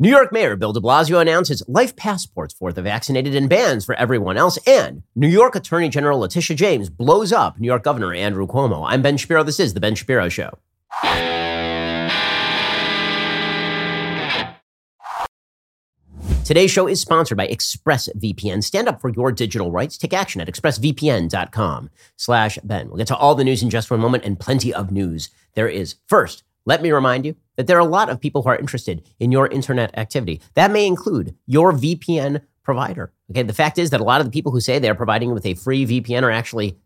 New York Mayor Bill de Blasio announces life passports for the vaccinated and bans for everyone else. And New York Attorney General Letitia James blows up New York Governor Andrew Cuomo. I'm Ben Shapiro. This is The Ben Shapiro Show. Today's show is sponsored by ExpressVPN. Stand up for your digital rights. Take action at expressvpn.com slash Ben. We'll get to all the news in just one moment and plenty of news there is. First, let me remind you that there are a lot of people who are interested in your internet activity. That may include your VPN provider. Okay, the fact is that a lot of the people who say they're providing you with a free VPN are actually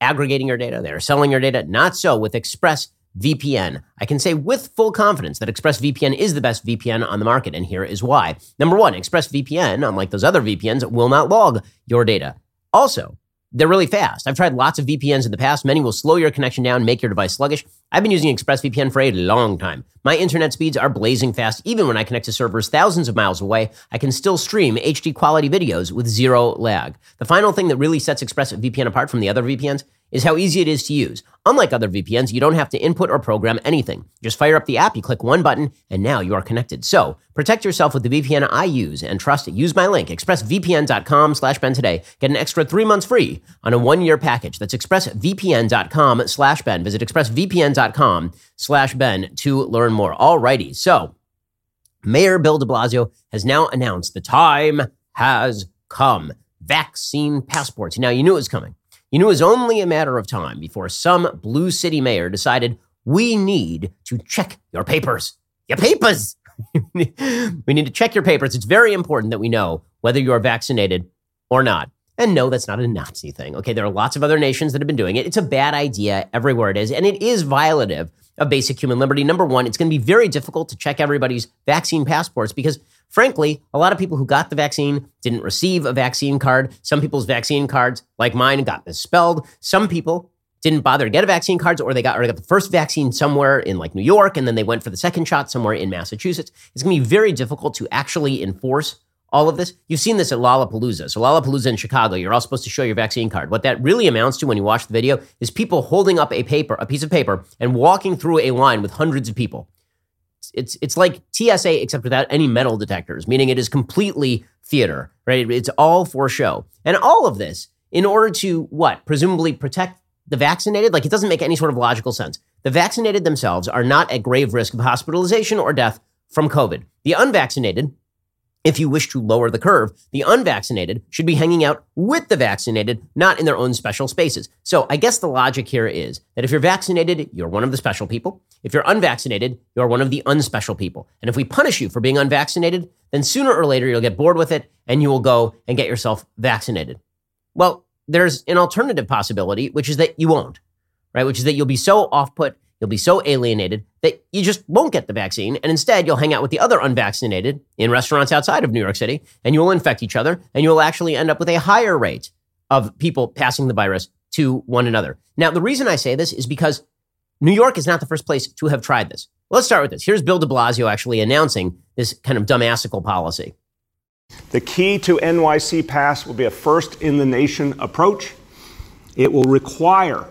aggregating your data. They're selling your data. Not so with Express VPN. I can say with full confidence that ExpressVPN is the best VPN on the market, and here is why. Number one, ExpressVPN, unlike those other VPNs, will not log your data. Also, they're really fast. I've tried lots of VPNs in the past. Many will slow your connection down, make your device sluggish. I've been using ExpressVPN for a long time. My internet speeds are blazing fast. Even when I connect to servers thousands of miles away, I can still stream HD quality videos with zero lag. The final thing that really sets ExpressVPN apart from the other VPNs is how easy it is to use. Unlike other VPNs, you don't have to input or program anything. Just fire up the app, you click one button, and now you are connected. So protect yourself with the VPN I use and trust it. Use my link, expressvpn.com slash Ben today. Get an extra three months free on a one-year package. That's expressvpn.com slash Ben. Visit expressvpn.com slash Ben to learn more. Alrighty, so Mayor Bill de Blasio has now announced the time has come. Vaccine passports. Now, you knew it was coming. You knew it was only a matter of time before some blue city mayor decided we need to check your papers. Your papers. we need to check your papers. It's very important that we know whether you are vaccinated or not. And no, that's not a Nazi thing. Okay, there are lots of other nations that have been doing it. It's a bad idea everywhere it is, and it is violative of basic human liberty. Number one, it's going to be very difficult to check everybody's vaccine passports because, frankly, a lot of people who got the vaccine didn't receive a vaccine card. Some people's vaccine cards, like mine, got misspelled. Some people didn't bother to get a vaccine cards or they got or they got the first vaccine somewhere in like New York and then they went for the second shot somewhere in Massachusetts. It's going to be very difficult to actually enforce all of this. You've seen this at Lollapalooza. So Lollapalooza in Chicago, you're all supposed to show your vaccine card. What that really amounts to when you watch the video is people holding up a paper, a piece of paper, and walking through a line with hundreds of people. It's it's like TSA except without any metal detectors, meaning it is completely theater, right? It's all for show. And all of this in order to what? Presumably protect the vaccinated? Like it doesn't make any sort of logical sense. The vaccinated themselves are not at grave risk of hospitalization or death from COVID. The unvaccinated if you wish to lower the curve, the unvaccinated should be hanging out with the vaccinated, not in their own special spaces. So I guess the logic here is that if you're vaccinated, you're one of the special people. If you're unvaccinated, you're one of the unspecial people. And if we punish you for being unvaccinated, then sooner or later you'll get bored with it and you will go and get yourself vaccinated. Well, there's an alternative possibility, which is that you won't, right? Which is that you'll be so off put You'll be so alienated that you just won't get the vaccine. And instead, you'll hang out with the other unvaccinated in restaurants outside of New York City, and you will infect each other, and you will actually end up with a higher rate of people passing the virus to one another. Now, the reason I say this is because New York is not the first place to have tried this. Let's start with this. Here's Bill de Blasio actually announcing this kind of dumbassical policy. The key to NYC Pass will be a first in the nation approach. It will require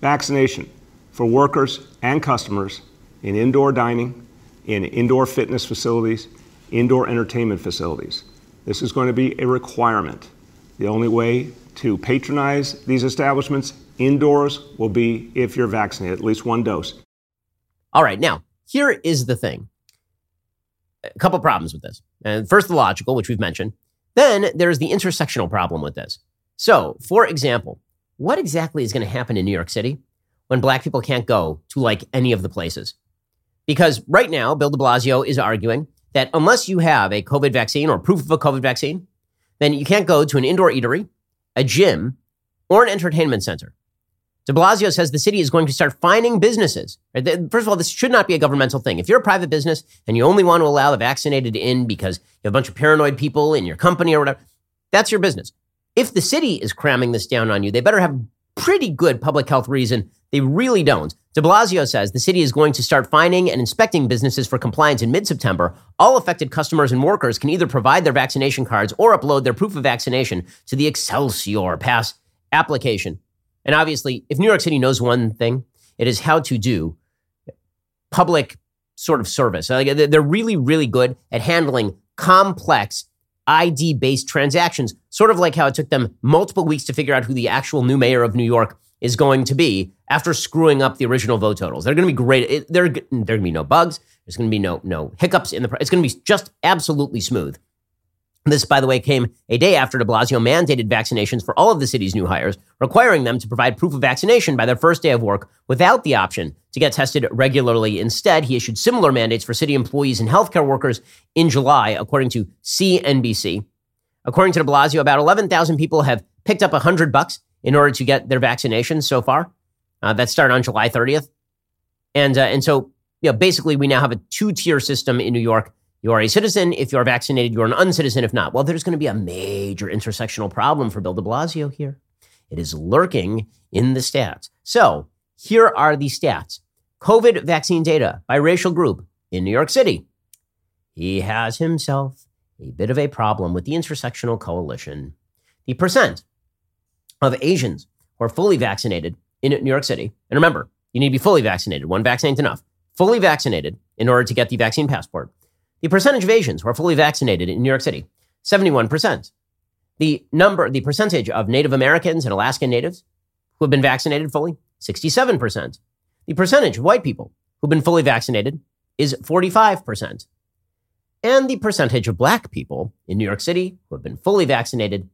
vaccination for workers and customers in indoor dining, in indoor fitness facilities, indoor entertainment facilities. This is going to be a requirement. The only way to patronize these establishments indoors will be if you're vaccinated, at least one dose. All right, now, here is the thing. A couple problems with this. And first, the logical, which we've mentioned. Then there's the intersectional problem with this. So, for example, what exactly is going to happen in New York City when black people can't go to like any of the places. Because right now, Bill de Blasio is arguing that unless you have a COVID vaccine or proof of a COVID vaccine, then you can't go to an indoor eatery, a gym, or an entertainment center. De Blasio says the city is going to start fining businesses. First of all, this should not be a governmental thing. If you're a private business and you only want to allow the vaccinated in because you have a bunch of paranoid people in your company or whatever, that's your business. If the city is cramming this down on you, they better have pretty good public health reason they really don't. De Blasio says the city is going to start fining and inspecting businesses for compliance in mid September. All affected customers and workers can either provide their vaccination cards or upload their proof of vaccination to the Excelsior Pass application. And obviously, if New York City knows one thing, it is how to do public sort of service. They're really, really good at handling complex ID based transactions, sort of like how it took them multiple weeks to figure out who the actual new mayor of New York is going to be after screwing up the original vote totals. They're going to be great. It, there, there are going to be no bugs. There's going to be no no hiccups in the. It's going to be just absolutely smooth. This, by the way, came a day after de Blasio mandated vaccinations for all of the city's new hires, requiring them to provide proof of vaccination by their first day of work without the option to get tested regularly. Instead, he issued similar mandates for city employees and healthcare workers in July, according to CNBC. According to de Blasio, about 11,000 people have picked up 100 bucks in order to get their vaccinations so far. Uh, that started on July 30th. And, uh, and so, you know, basically, we now have a two tier system in New York you are a citizen. If you are vaccinated, you're an uncitizen. If not, well, there's going to be a major intersectional problem for Bill de Blasio here. It is lurking in the stats. So here are the stats COVID vaccine data by racial group in New York City. He has himself a bit of a problem with the intersectional coalition. The percent of Asians who are fully vaccinated in New York City, and remember, you need to be fully vaccinated. One vaccine is enough. Fully vaccinated in order to get the vaccine passport the percentage of Asians who are fully vaccinated in New York City, 71%. The number, the percentage of Native Americans and Alaskan Natives who have been vaccinated fully, 67%. The percentage of white people who've been fully vaccinated is 45%. And the percentage of black people in New York City who have been fully vaccinated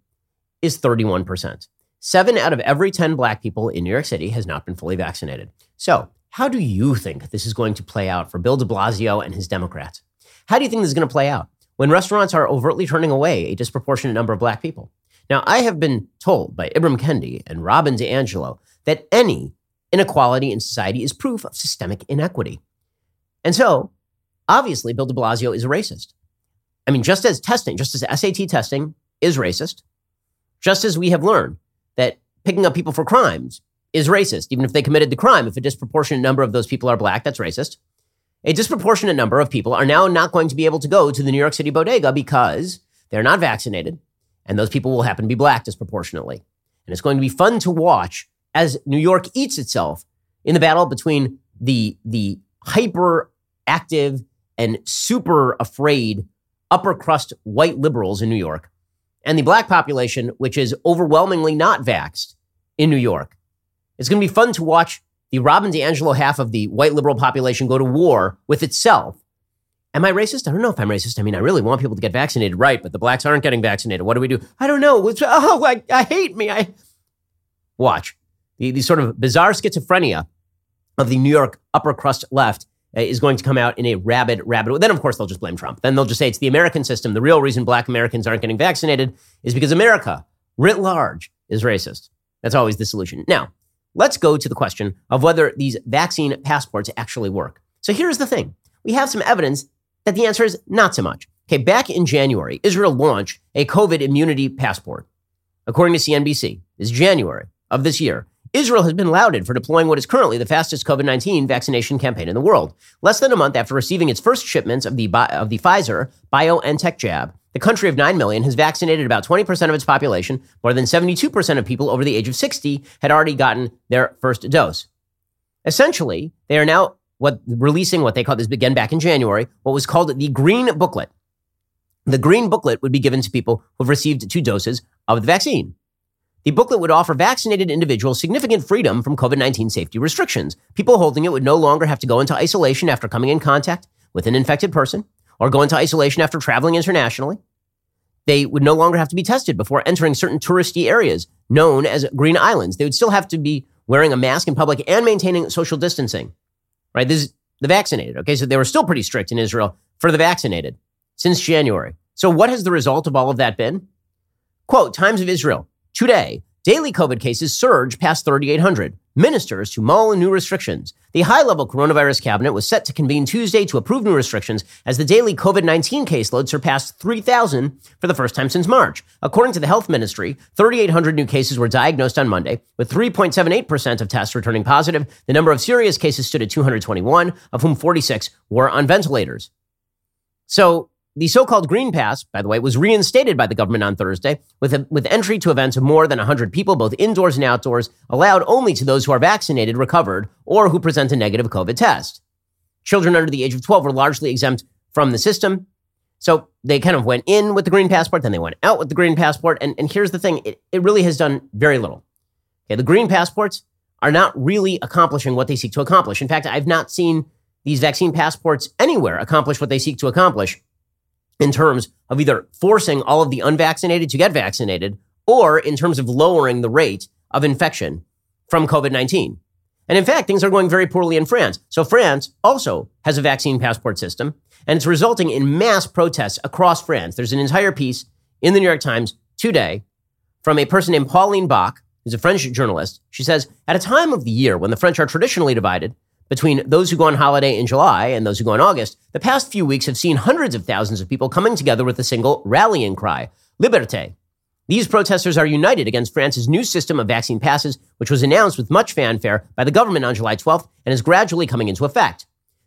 is 31%. Seven out of every 10 black people in New York City has not been fully vaccinated. So, how do you think this is going to play out for Bill de Blasio and his Democrats? How do you think this is going to play out when restaurants are overtly turning away a disproportionate number of black people? Now, I have been told by Ibram Kendi and Robin DiAngelo that any inequality in society is proof of systemic inequity. And so, obviously, Bill de Blasio is a racist. I mean, just as testing, just as SAT testing is racist, just as we have learned that picking up people for crimes is racist, even if they committed the crime, if a disproportionate number of those people are black, that's racist a disproportionate number of people are now not going to be able to go to the New York City bodega because they're not vaccinated. And those people will happen to be black disproportionately. And it's going to be fun to watch as New York eats itself in the battle between the, the hyper active and super afraid upper crust white liberals in New York and the black population, which is overwhelmingly not vaxxed in New York. It's going to be fun to watch the Robin DiAngelo half of the white liberal population go to war with itself. Am I racist? I don't know if I'm racist. I mean, I really want people to get vaccinated, right? But the blacks aren't getting vaccinated. What do we do? I don't know. oh, I, I hate me. I watch the, the sort of bizarre schizophrenia of the New York upper crust left Uh, is going to come out in a rabid, rabid. Then, of course, they'll just blame Trump. Then they'll just say it's the American system. The real reason black Americans aren't getting vaccinated is because America, writ large, is racist. That's always the solution. Now, Let's go to the question of whether these vaccine passports actually work. So here's the thing we have some evidence that the answer is not so much. Okay, back in January, Israel launched a COVID immunity passport. According to CNBC, this January of this year, Israel has been lauded for deploying what is currently the fastest COVID 19 vaccination campaign in the world. Less than a month after receiving its first shipments of the, of the Pfizer BioNTech jab, the country of 9 million has vaccinated about 20% of its population. More than 72% of people over the age of 60 had already gotten their first dose. Essentially, they are now what, releasing what they called this began back in January, what was called the Green Booklet. The Green Booklet would be given to people who have received two doses of the vaccine. The booklet would offer vaccinated individuals significant freedom from COVID 19 safety restrictions. People holding it would no longer have to go into isolation after coming in contact with an infected person or go into isolation after traveling internationally. They would no longer have to be tested before entering certain touristy areas known as green islands. They would still have to be wearing a mask in public and maintaining social distancing. Right? This is the vaccinated. Okay. So they were still pretty strict in Israel for the vaccinated since January. So what has the result of all of that been? Quote, Times of Israel. Today, daily COVID cases surge past 3,800 ministers to mull new restrictions. The high level coronavirus cabinet was set to convene Tuesday to approve new restrictions as the daily COVID 19 caseload surpassed 3,000 for the first time since March. According to the health ministry, 3,800 new cases were diagnosed on Monday, with 3.78% of tests returning positive. The number of serious cases stood at 221, of whom 46 were on ventilators. So the so-called Green Pass, by the way, was reinstated by the government on Thursday with, a, with entry to events of more than 100 people, both indoors and outdoors, allowed only to those who are vaccinated, recovered, or who present a negative COVID test. children under the age of 12 were largely exempt from the system. So they kind of went in with the green passport, then they went out with the green passport. And, and here's the thing it, it really has done very little. Okay, the green passports are not really accomplishing what they seek to accomplish. In fact, I've not seen these vaccine passports anywhere accomplish what they seek to accomplish in terms of either forcing all of the unvaccinated to get vaccinated or in terms of lowering the rate of infection from COVID 19. And in fact, things are going very poorly in France. So France also has a vaccine passport system, and it's resulting in mass protests across France. There's an entire piece in the New York Times today from a person named Pauline Bock, who's a French journalist. She says, at a time of the year when the French are traditionally divided between those who go on holiday in July and those who go in August, the past few weeks have seen hundreds of thousands of people coming together with a single rallying cry, Liberté, these protesters are united against France's new system of vaccine passes, which was announced with much fanfare by the government on July 12th and is gradually coming into effect.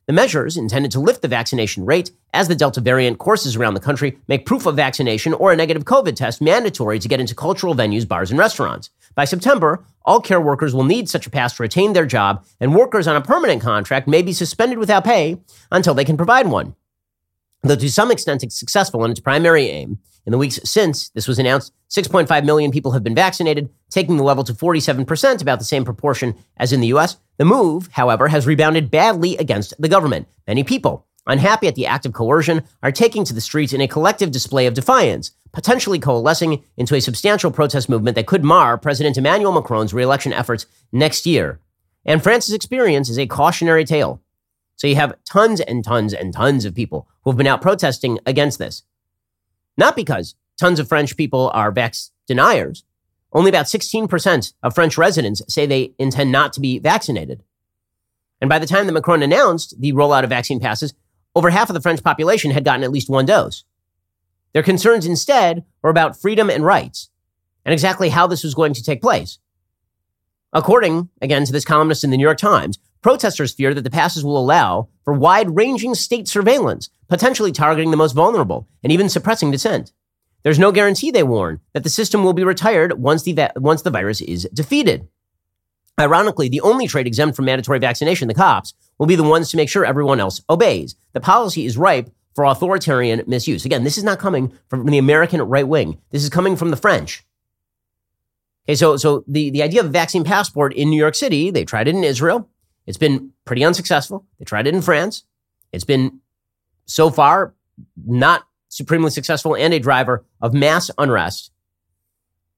The measures, intended to lift the vaccination rate as the Delta variant courses around the country, make proof of vaccination or a negative COVID test mandatory to get into cultural venues, bars, and restaurants. By September, all care workers will need such a pass to retain their job, and workers on a permanent contract may be suspended without pay until they can provide one. Though to some extent it's successful in its primary aim, in the weeks since this was announced, 6.5 million people have been vaccinated, taking the level to 47%, about the same proportion as in the US. The move, however, has rebounded badly against the government. Many people, unhappy at the act of coercion, are taking to the streets in a collective display of defiance, potentially coalescing into a substantial protest movement that could mar President Emmanuel Macron's reelection efforts next year. And France's experience is a cautionary tale. So you have tons and tons and tons of people who have been out protesting against this. Not because tons of French people are vax deniers. Only about 16% of French residents say they intend not to be vaccinated. And by the time that Macron announced the rollout of vaccine passes, over half of the French population had gotten at least one dose. Their concerns instead were about freedom and rights and exactly how this was going to take place. According, again, to this columnist in the New York Times, protesters fear that the passes will allow for wide ranging state surveillance, potentially targeting the most vulnerable and even suppressing dissent. There's no guarantee, they warn, that the system will be retired once the, va- once the virus is defeated. Ironically, the only trade exempt from mandatory vaccination, the cops, will be the ones to make sure everyone else obeys. The policy is ripe for authoritarian misuse. Again, this is not coming from the American right wing. This is coming from the French. Okay, so so the, the idea of a vaccine passport in New York City, they tried it in Israel. It's been pretty unsuccessful. They tried it in France. It's been so far not supremely successful and a driver of mass unrest.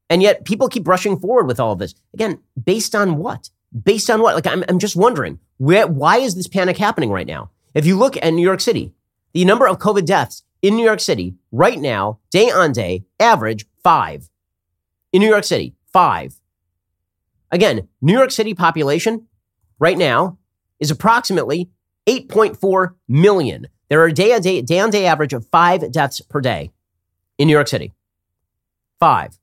And yet people keep rushing forward with all of this. Again, based on what? Based on what? Like I'm, I'm just wondering, where, why is this panic happening right now? If you look at New York City, the number of COVID deaths in New York City right now, day on day, average five. In New York City, five. Again, New York City population right now is approximately 8.4 million. There are a day on day, day on day average of five deaths per day in New York City. Five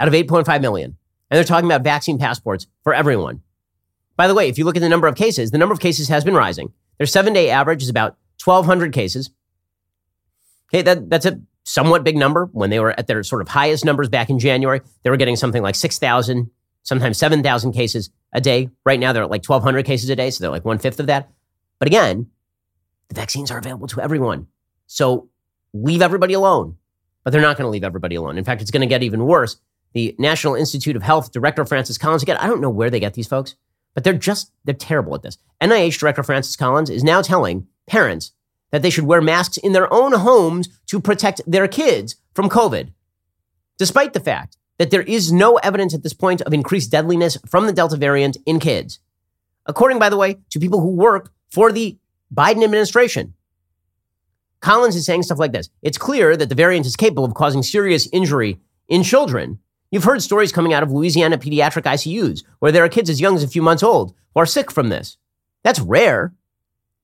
out of 8.5 million. And they're talking about vaccine passports for everyone. By the way, if you look at the number of cases, the number of cases has been rising. Their seven day average is about 1,200 cases. Okay, that, that's a somewhat big number. When they were at their sort of highest numbers back in January, they were getting something like 6,000, sometimes 7,000 cases a day. Right now, they're at like 1,200 cases a day, so they're like one fifth of that. But again, the vaccines are available to everyone. So leave everybody alone. But they're not going to leave everybody alone. In fact, it's going to get even worse. The National Institute of Health Director Francis Collins, again, I don't know where they get these folks, but they're just, they're terrible at this. NIH Director Francis Collins is now telling parents that they should wear masks in their own homes to protect their kids from COVID, despite the fact that there is no evidence at this point of increased deadliness from the Delta variant in kids. According, by the way, to people who work for the Biden administration. Collins is saying stuff like this It's clear that the variant is capable of causing serious injury in children. You've heard stories coming out of Louisiana pediatric ICUs where there are kids as young as a few months old who are sick from this. That's rare.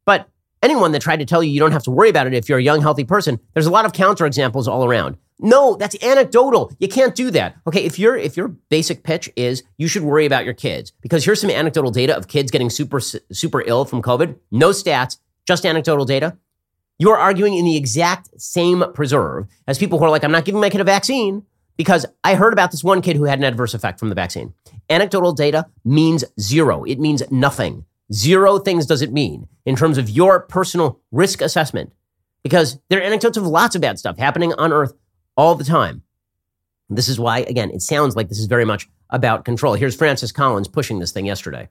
But anyone that tried to tell you you don't have to worry about it if you're a young, healthy person, there's a lot of counterexamples all around. No, that's anecdotal. You can't do that. Okay, if your if your basic pitch is you should worry about your kids because here's some anecdotal data of kids getting super super ill from COVID. No stats, just anecdotal data. You are arguing in the exact same preserve as people who are like, I'm not giving my kid a vaccine because I heard about this one kid who had an adverse effect from the vaccine. Anecdotal data means zero. It means nothing. Zero things does it mean in terms of your personal risk assessment because there are anecdotes of lots of bad stuff happening on Earth all the time. This is why, again, it sounds like this is very much about control. Here's Francis Collins pushing this thing yesterday.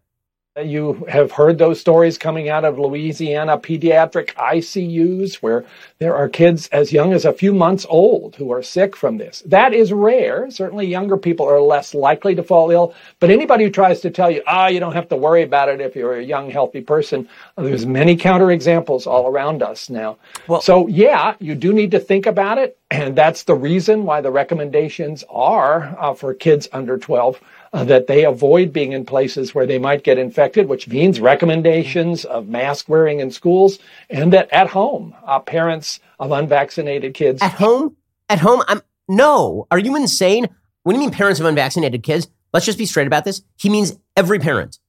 You have heard those stories coming out of Louisiana pediatric ICUs where there are kids as young as a few months old who are sick from this. That is rare. Certainly younger people are less likely to fall ill, but anybody who tries to tell you, ah, oh, you don't have to worry about it if you're a young, healthy person, there's many counterexamples all around us now. Well, so yeah, you do need to think about it. And that's the reason why the recommendations are uh, for kids under 12 uh, that they avoid being in places where they might get infected, which means recommendations of mask wearing in schools, and that at home, uh, parents of unvaccinated kids. At home? At home? I'm no. Are you insane? What do you mean parents of unvaccinated kids? Let's just be straight about this. He means every parent.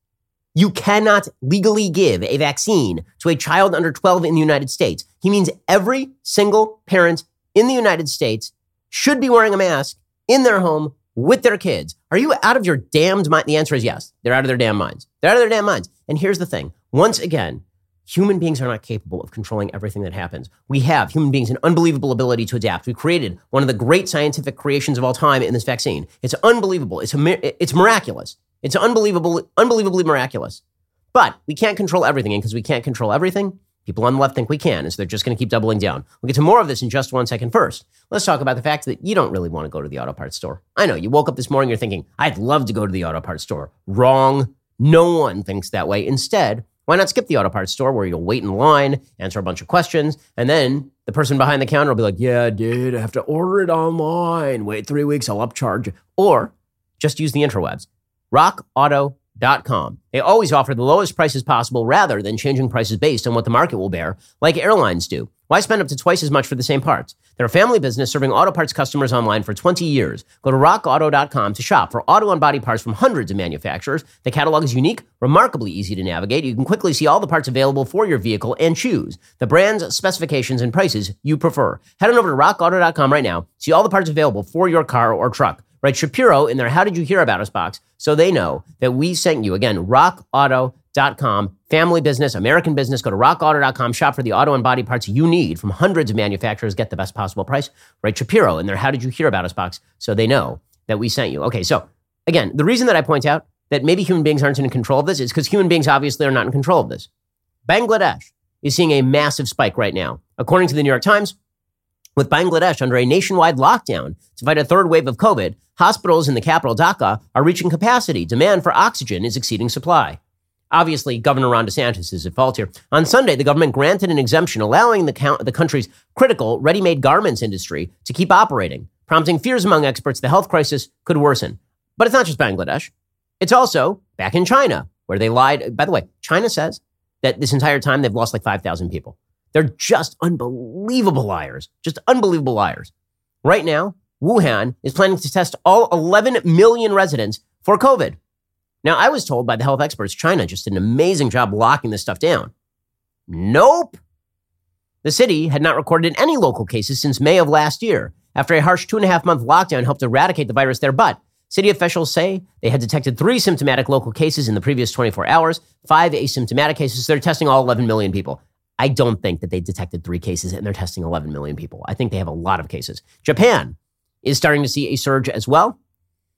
You cannot legally give a vaccine to a child under 12 in the United States. He means every single parent in the United States should be wearing a mask in their home with their kids. Are you out of your damned mind? The answer is yes. They're out of their damn minds. They're out of their damn minds. And here's the thing once again, human beings are not capable of controlling everything that happens. We have, human beings, an unbelievable ability to adapt. We created one of the great scientific creations of all time in this vaccine. It's unbelievable. It's, it's miraculous. It's unbelievable, unbelievably miraculous. But we can't control everything. And because we can't control everything, People on the left think we can, and so they're just going to keep doubling down. We'll get to more of this in just one second. First, let's talk about the fact that you don't really want to go to the auto parts store. I know you woke up this morning, you're thinking, I'd love to go to the auto parts store. Wrong. No one thinks that way. Instead, why not skip the auto parts store where you'll wait in line, answer a bunch of questions, and then the person behind the counter will be like, Yeah, dude, I have to order it online. Wait three weeks, I'll upcharge. Or just use the interwebs. Rock Auto Com. They always offer the lowest prices possible rather than changing prices based on what the market will bear, like airlines do. Why spend up to twice as much for the same parts? They're a family business serving auto parts customers online for 20 years. Go to rockauto.com to shop for auto and body parts from hundreds of manufacturers. The catalog is unique, remarkably easy to navigate. You can quickly see all the parts available for your vehicle and choose the brands, specifications, and prices you prefer. Head on over to rockauto.com right now. See all the parts available for your car or truck. Write Shapiro in their How Did You Hear About Us box so they know that we sent you. Again, rockauto.com, family business, American business. Go to rockauto.com, shop for the auto and body parts you need from hundreds of manufacturers. Get the best possible price. Write Shapiro in their How Did You Hear About Us box so they know that we sent you. Okay, so again, the reason that I point out that maybe human beings aren't in control of this is because human beings obviously are not in control of this. Bangladesh is seeing a massive spike right now. According to the New York Times, with Bangladesh under a nationwide lockdown to fight a third wave of COVID, hospitals in the capital Dhaka are reaching capacity. Demand for oxygen is exceeding supply. Obviously, Governor Ron DeSantis is at fault here. On Sunday, the government granted an exemption allowing the, count, the country's critical ready made garments industry to keep operating, prompting fears among experts the health crisis could worsen. But it's not just Bangladesh, it's also back in China, where they lied. By the way, China says that this entire time they've lost like 5,000 people. They're just unbelievable liars, just unbelievable liars. Right now, Wuhan is planning to test all 11 million residents for COVID. Now, I was told by the health experts China just did an amazing job locking this stuff down. Nope. The city had not recorded any local cases since May of last year, after a harsh two and a half month lockdown helped eradicate the virus there. But city officials say they had detected three symptomatic local cases in the previous 24 hours, five asymptomatic cases. They're testing all 11 million people. I don't think that they detected three cases and they're testing 11 million people. I think they have a lot of cases. Japan is starting to see a surge as well.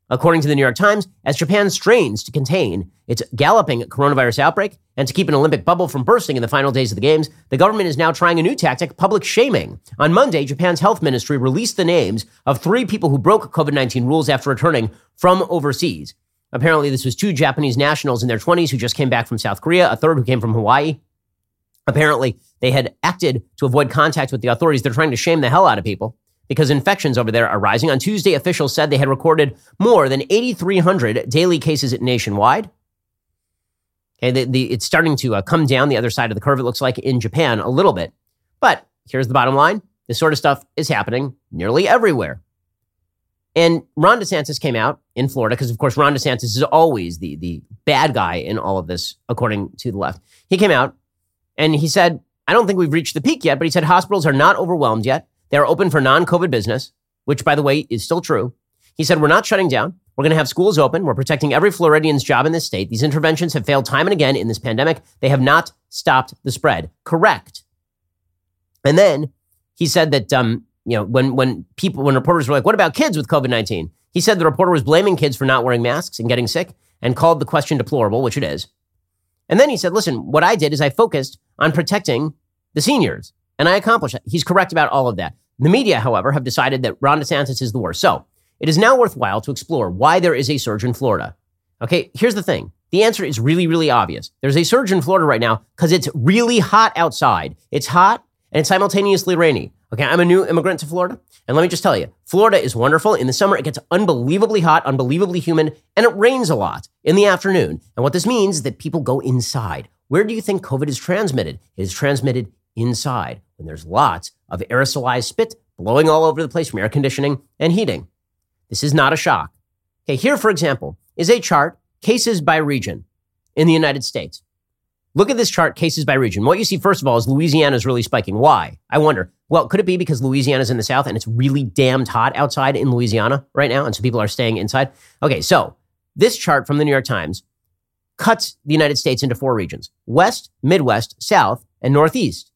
According to the New York Times, as Japan strains to contain its galloping coronavirus outbreak and to keep an Olympic bubble from bursting in the final days of the Games, the government is now trying a new tactic public shaming. On Monday, Japan's health ministry released the names of three people who broke COVID 19 rules after returning from overseas. Apparently, this was two Japanese nationals in their 20s who just came back from South Korea, a third who came from Hawaii, Apparently, they had acted to avoid contact with the authorities. They're trying to shame the hell out of people because infections over there are rising. On Tuesday, officials said they had recorded more than 8,300 daily cases nationwide. Okay, the, the, it's starting to uh, come down the other side of the curve, it looks like, in Japan a little bit. But here's the bottom line this sort of stuff is happening nearly everywhere. And Ron DeSantis came out in Florida because, of course, Ron DeSantis is always the, the bad guy in all of this, according to the left. He came out and he said, I don't think we've reached the peak yet, but he said hospitals are not overwhelmed yet. They are open for non COVID business, which, by the way, is still true. He said, We're not shutting down. We're going to have schools open. We're protecting every Floridian's job in this state. These interventions have failed time and again in this pandemic. They have not stopped the spread. Correct. And then he said that, um, you know, when, when people, when reporters were like, what about kids with COVID 19? He said the reporter was blaming kids for not wearing masks and getting sick and called the question deplorable, which it is. And then he said, listen, what I did is I focused on protecting the seniors and I accomplished that. He's correct about all of that. The media, however, have decided that Ron DeSantis is the worst. So it is now worthwhile to explore why there is a surge in Florida. Okay, here's the thing. The answer is really, really obvious. There's a surge in Florida right now because it's really hot outside. It's hot and simultaneously rainy. Okay, I'm a new immigrant to Florida. And let me just tell you, Florida is wonderful. In the summer, it gets unbelievably hot, unbelievably humid, and it rains a lot in the afternoon. And what this means is that people go inside. Where do you think COVID is transmitted? It is transmitted inside when there's lots of aerosolized spit blowing all over the place from air conditioning and heating. This is not a shock. Okay, here, for example, is a chart, cases by region in the United States. Look at this chart, cases by region. What you see, first of all, is Louisiana is really spiking. Why? I wonder. Well, could it be because Louisiana is in the South and it's really damned hot outside in Louisiana right now? And so people are staying inside? Okay, so this chart from the New York Times cuts the United States into four regions West, Midwest, South, and Northeast.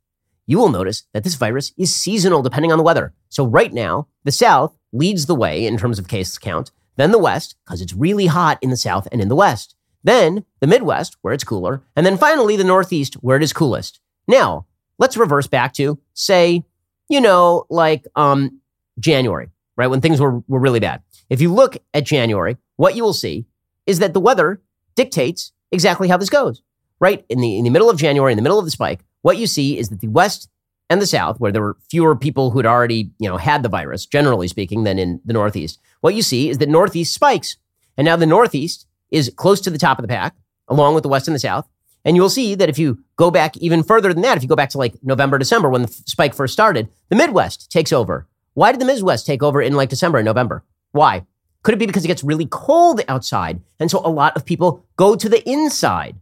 You will notice that this virus is seasonal depending on the weather. So right now, the South leads the way in terms of case count, then the West, because it's really hot in the South and in the West, then the Midwest, where it's cooler, and then finally the Northeast, where it is coolest. Now, let's reverse back to, say, you know, like um, January, right? When things were, were really bad. If you look at January, what you will see is that the weather dictates exactly how this goes, right? In the, in the middle of January, in the middle of the spike, what you see is that the West and the South, where there were fewer people who had already, you know, had the virus, generally speaking, than in the Northeast, what you see is that Northeast spikes. And now the Northeast is close to the top of the pack, along with the West and the South. And you'll see that if you go back even further than that, if you go back to like November, December, when the spike first started, the Midwest takes over. Why did the Midwest take over in like December and November? Why? Could it be because it gets really cold outside? And so a lot of people go to the inside.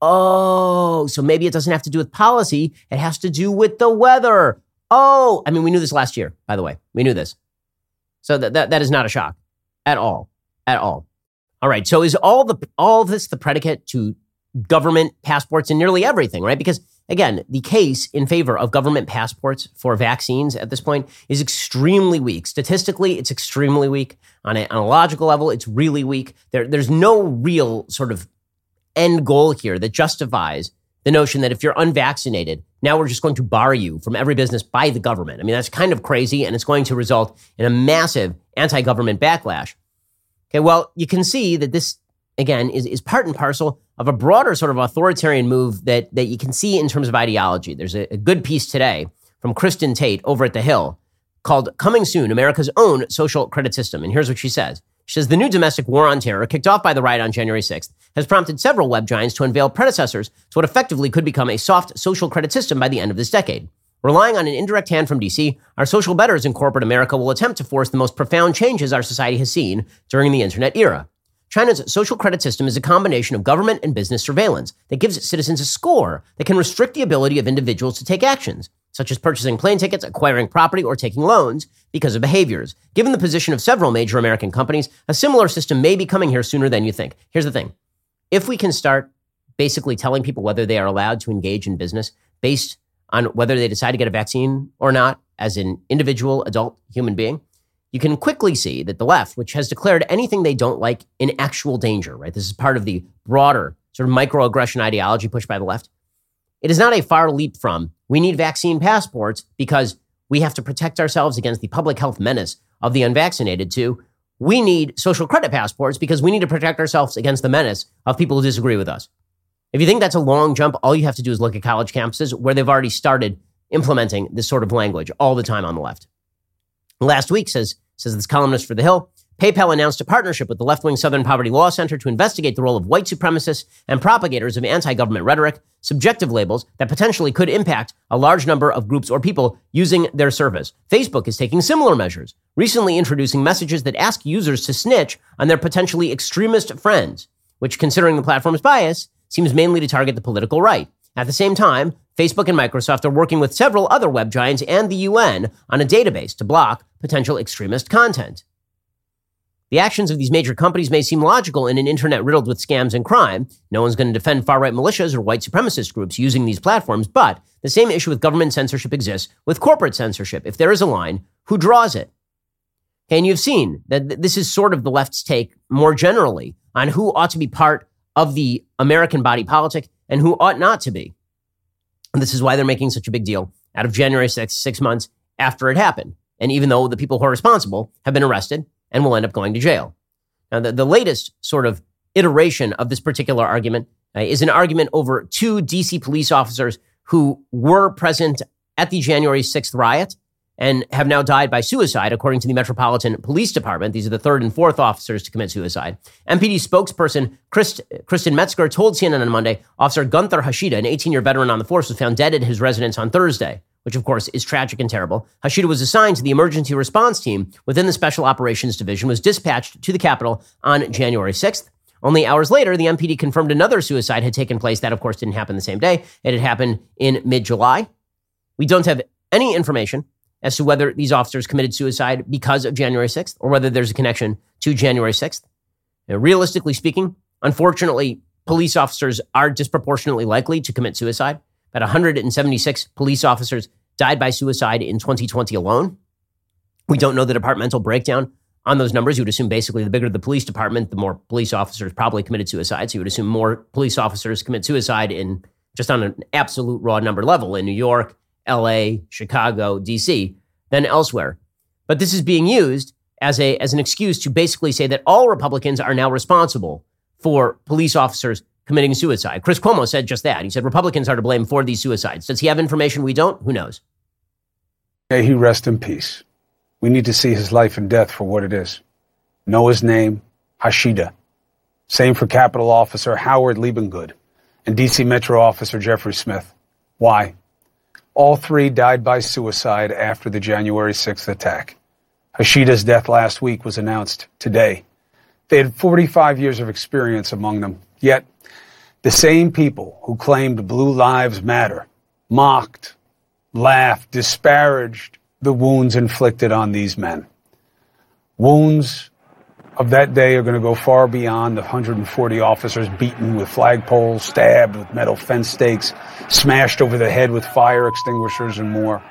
Oh, so maybe it doesn't have to do with policy. It has to do with the weather. Oh, I mean, we knew this last year, by the way. We knew this. So that, that, that is not a shock at all. At all. All right. So is all the all this the predicate to government passports and nearly everything, right? Because again, the case in favor of government passports for vaccines at this point is extremely weak. Statistically, it's extremely weak. On a, on a logical level, it's really weak. There, there's no real sort of end goal here that justifies the notion that if you're unvaccinated, now we're just going to bar you from every business by the government. I mean, that's kind of crazy, and it's going to result in a massive anti government backlash. Okay, well, you can see that this, again, is, is part and parcel of a broader sort of authoritarian move that, that you can see in terms of ideology. There's a, a good piece today from Kristin Tate over at The Hill called Coming Soon America's Own Social Credit System. And here's what she says She says the new domestic war on terror, kicked off by the riot on January 6th, has prompted several web giants to unveil predecessors to what effectively could become a soft social credit system by the end of this decade. Relying on an indirect hand from DC, our social betters in corporate America will attempt to force the most profound changes our society has seen during the internet era. China's social credit system is a combination of government and business surveillance that gives citizens a score that can restrict the ability of individuals to take actions, such as purchasing plane tickets, acquiring property, or taking loans, because of behaviors. Given the position of several major American companies, a similar system may be coming here sooner than you think. Here's the thing if we can start basically telling people whether they are allowed to engage in business based on whether they decide to get a vaccine or not as an individual adult human being, you can quickly see that the left, which has declared anything they don't like in actual danger, right? This is part of the broader sort of microaggression ideology pushed by the left. It is not a far leap from we need vaccine passports because we have to protect ourselves against the public health menace of the unvaccinated to we need social credit passports because we need to protect ourselves against the menace of people who disagree with us. If you think that's a long jump, all you have to do is look at college campuses where they've already started implementing this sort of language all the time on the left. Last week, says, says this columnist for The Hill, PayPal announced a partnership with the left wing Southern Poverty Law Center to investigate the role of white supremacists and propagators of anti government rhetoric, subjective labels that potentially could impact a large number of groups or people using their service. Facebook is taking similar measures, recently introducing messages that ask users to snitch on their potentially extremist friends, which, considering the platform's bias, seems mainly to target the political right. At the same time, Facebook and Microsoft are working with several other web giants and the UN on a database to block potential extremist content. The actions of these major companies may seem logical in an internet riddled with scams and crime. No one's going to defend far right militias or white supremacist groups using these platforms, but the same issue with government censorship exists with corporate censorship. If there is a line, who draws it? And you've seen that this is sort of the left's take more generally on who ought to be part of the American body politic and who ought not to be. And this is why they're making such a big deal out of January 6th, six months after it happened. And even though the people who are responsible have been arrested and will end up going to jail. Now, the, the latest sort of iteration of this particular argument uh, is an argument over two DC police officers who were present at the January 6th riot and have now died by suicide, according to the Metropolitan Police Department. These are the third and fourth officers to commit suicide. MPD spokesperson Christ, Kristen Metzger told CNN on Monday Officer Gunther Hashida, an 18 year veteran on the force, was found dead at his residence on Thursday, which of course is tragic and terrible. Hashida was assigned to the emergency response team within the Special Operations Division, was dispatched to the Capitol on January 6th. Only hours later, the MPD confirmed another suicide had taken place. That, of course, didn't happen the same day. It had happened in mid July. We don't have any information as to whether these officers committed suicide because of January 6th or whether there's a connection to January 6th. Now, realistically speaking, unfortunately, police officers are disproportionately likely to commit suicide. About 176 police officers died by suicide in 2020 alone. We don't know the departmental breakdown on those numbers. You would assume basically the bigger the police department, the more police officers probably committed suicide. So you would assume more police officers commit suicide in just on an absolute raw number level in New York, LA, Chicago, DC than elsewhere. But this is being used as, a, as an excuse to basically say that all Republicans are now responsible for police officers committing suicide. Chris Cuomo said just that. He said Republicans are to blame for these suicides. Does he have information we don't? Who knows? May he rest in peace. We need to see his life and death for what it is. Know his name, Hashida. Same for Capitol Officer Howard Liebengood and DC Metro Officer Jeffrey Smith. Why? All three died by suicide after the January 6th attack. Hashida's death last week was announced today. They had 45 years of experience among them, yet the same people who claimed Blue Lives Matter mocked, laughed, disparaged the wounds inflicted on these men. Wounds of that day are going to go far beyond the 140 officers beaten with flagpoles, stabbed with metal fence stakes, smashed over the head with fire extinguishers, and more.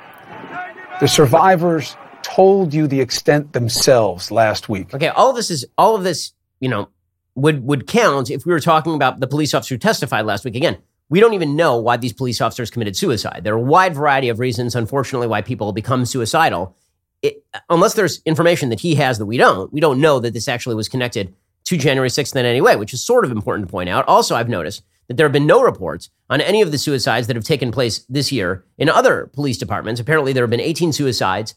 The survivors told you the extent themselves last week. Okay, all this is all of this, you know, would would count if we were talking about the police officer who testified last week. Again, we don't even know why these police officers committed suicide. There are a wide variety of reasons, unfortunately, why people become suicidal it, unless there's information that he has that we don't, we don't know that this actually was connected to January 6th in any way, which is sort of important to point out. Also, I've noticed that there have been no reports on any of the suicides that have taken place this year in other police departments. Apparently, there have been 18 suicides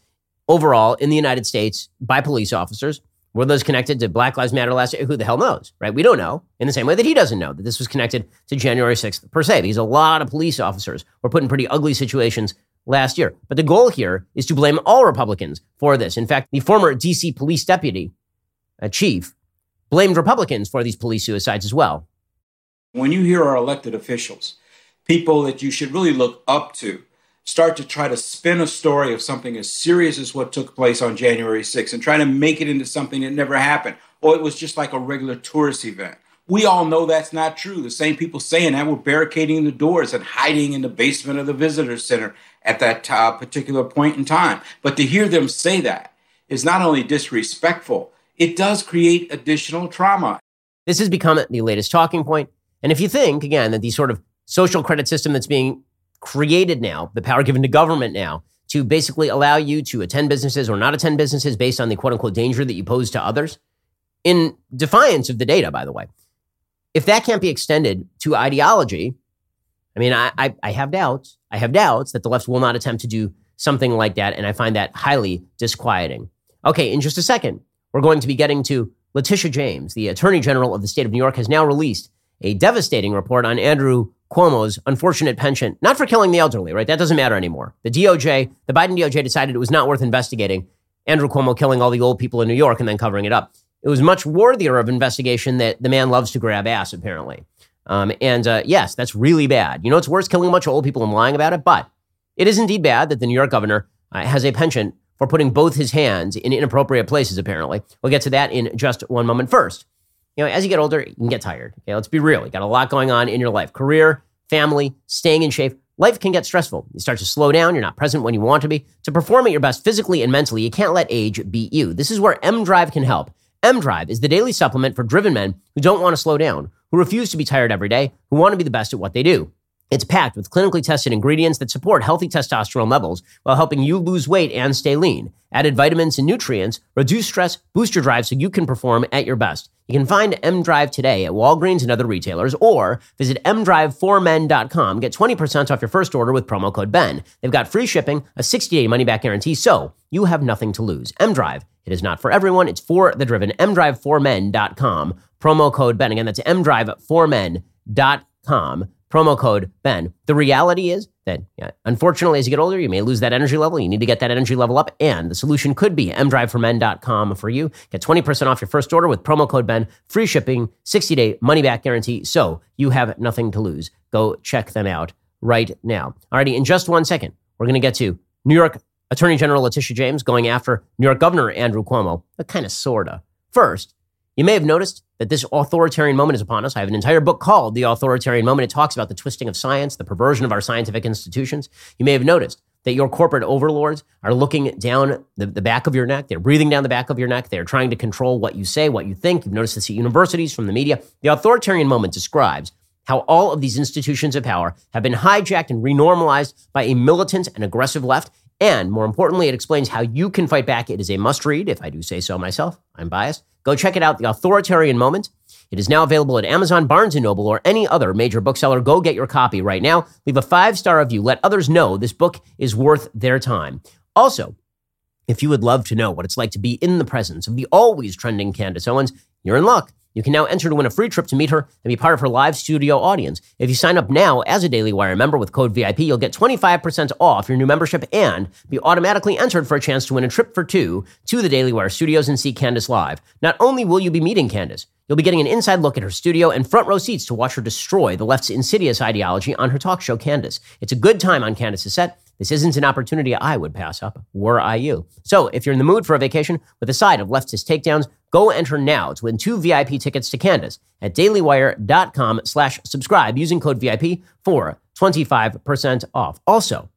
overall in the United States by police officers. Were those connected to Black Lives Matter last year? Who the hell knows, right? We don't know. In the same way that he doesn't know that this was connected to January 6th per se, because a lot of police officers were put in pretty ugly situations last year. But the goal here is to blame all Republicans for this. In fact, the former DC police deputy uh, chief blamed Republicans for these police suicides as well. When you hear our elected officials, people that you should really look up to, start to try to spin a story of something as serious as what took place on January 6th and try to make it into something that never happened, or it was just like a regular tourist event. We all know that's not true. The same people saying that were barricading the doors and hiding in the basement of the visitor center at that uh, particular point in time. But to hear them say that is not only disrespectful, it does create additional trauma. This has become the latest talking point. And if you think, again, that the sort of social credit system that's being created now, the power given to government now, to basically allow you to attend businesses or not attend businesses based on the quote unquote danger that you pose to others, in defiance of the data, by the way, if that can't be extended to ideology, I mean, I, I, I have doubts. I have doubts that the left will not attempt to do something like that. And I find that highly disquieting. Okay, in just a second, we're going to be getting to Letitia James, the Attorney General of the state of New York, has now released a devastating report on Andrew Cuomo's unfortunate penchant, not for killing the elderly, right? That doesn't matter anymore. The DOJ, the Biden DOJ decided it was not worth investigating Andrew Cuomo killing all the old people in New York and then covering it up. It was much worthier of investigation that the man loves to grab ass, apparently. Um, and uh, yes, that's really bad. You know, it's worse killing a bunch of old people and lying about it, but it is indeed bad that the New York governor uh, has a penchant for putting both his hands in inappropriate places, apparently. We'll get to that in just one moment. First, you know, as you get older, you can get tired. Okay, let's be real. You got a lot going on in your life career, family, staying in shape. Life can get stressful. You start to slow down. You're not present when you want to be. To perform at your best physically and mentally, you can't let age beat you. This is where M Drive can help. M Drive is the daily supplement for driven men who don't want to slow down, who refuse to be tired every day, who want to be the best at what they do. It's packed with clinically tested ingredients that support healthy testosterone levels while helping you lose weight and stay lean. Added vitamins and nutrients reduce stress, boost your drive so you can perform at your best. You can find M Drive today at Walgreens and other retailers or visit mdrive4men.com. Get 20% off your first order with promo code BEN. They've got free shipping, a 60 day money back guarantee, so you have nothing to lose. M Drive, it is not for everyone, it's for the driven. mdrive4men.com. Promo code BEN. Again, that's mdrive4men.com promo code Ben. The reality is that, yeah, unfortunately, as you get older, you may lose that energy level. You need to get that energy level up. And the solution could be mdriveformen.com for you. Get 20% off your first order with promo code Ben, free shipping, 60 day money back guarantee. So you have nothing to lose. Go check them out right now. Alrighty, in just one second, we're going to get to New York Attorney General Letitia James going after New York Governor Andrew Cuomo, but kind of sorta. First, you may have noticed that this authoritarian moment is upon us. I have an entire book called The Authoritarian Moment. It talks about the twisting of science, the perversion of our scientific institutions. You may have noticed that your corporate overlords are looking down the, the back of your neck. They're breathing down the back of your neck. They're trying to control what you say, what you think. You've noticed this at universities, from the media. The authoritarian moment describes how all of these institutions of power have been hijacked and renormalized by a militant and aggressive left. And more importantly, it explains how you can fight back. It is a must read, if I do say so myself. I'm biased. Go check it out, The Authoritarian Moment. It is now available at Amazon, Barnes & Noble, or any other major bookseller. Go get your copy right now. Leave a five-star review. Let others know this book is worth their time. Also, if you would love to know what it's like to be in the presence of the always trending Candace Owens, you're in luck. You can now enter to win a free trip to meet her and be part of her live studio audience. If you sign up now as a Daily Wire member with code VIP, you'll get 25% off your new membership and be automatically entered for a chance to win a trip for two to the Daily Wire studios and see Candace live. Not only will you be meeting Candace, you'll be getting an inside look at her studio and front row seats to watch her destroy the left's insidious ideology on her talk show, Candace. It's a good time on Candace's set. This isn't an opportunity I would pass up, were I you. So if you're in the mood for a vacation with a side of leftist takedowns, go enter now to win two VIP tickets to Candace at dailywire.com slash subscribe using code VIP for 25% off. Also,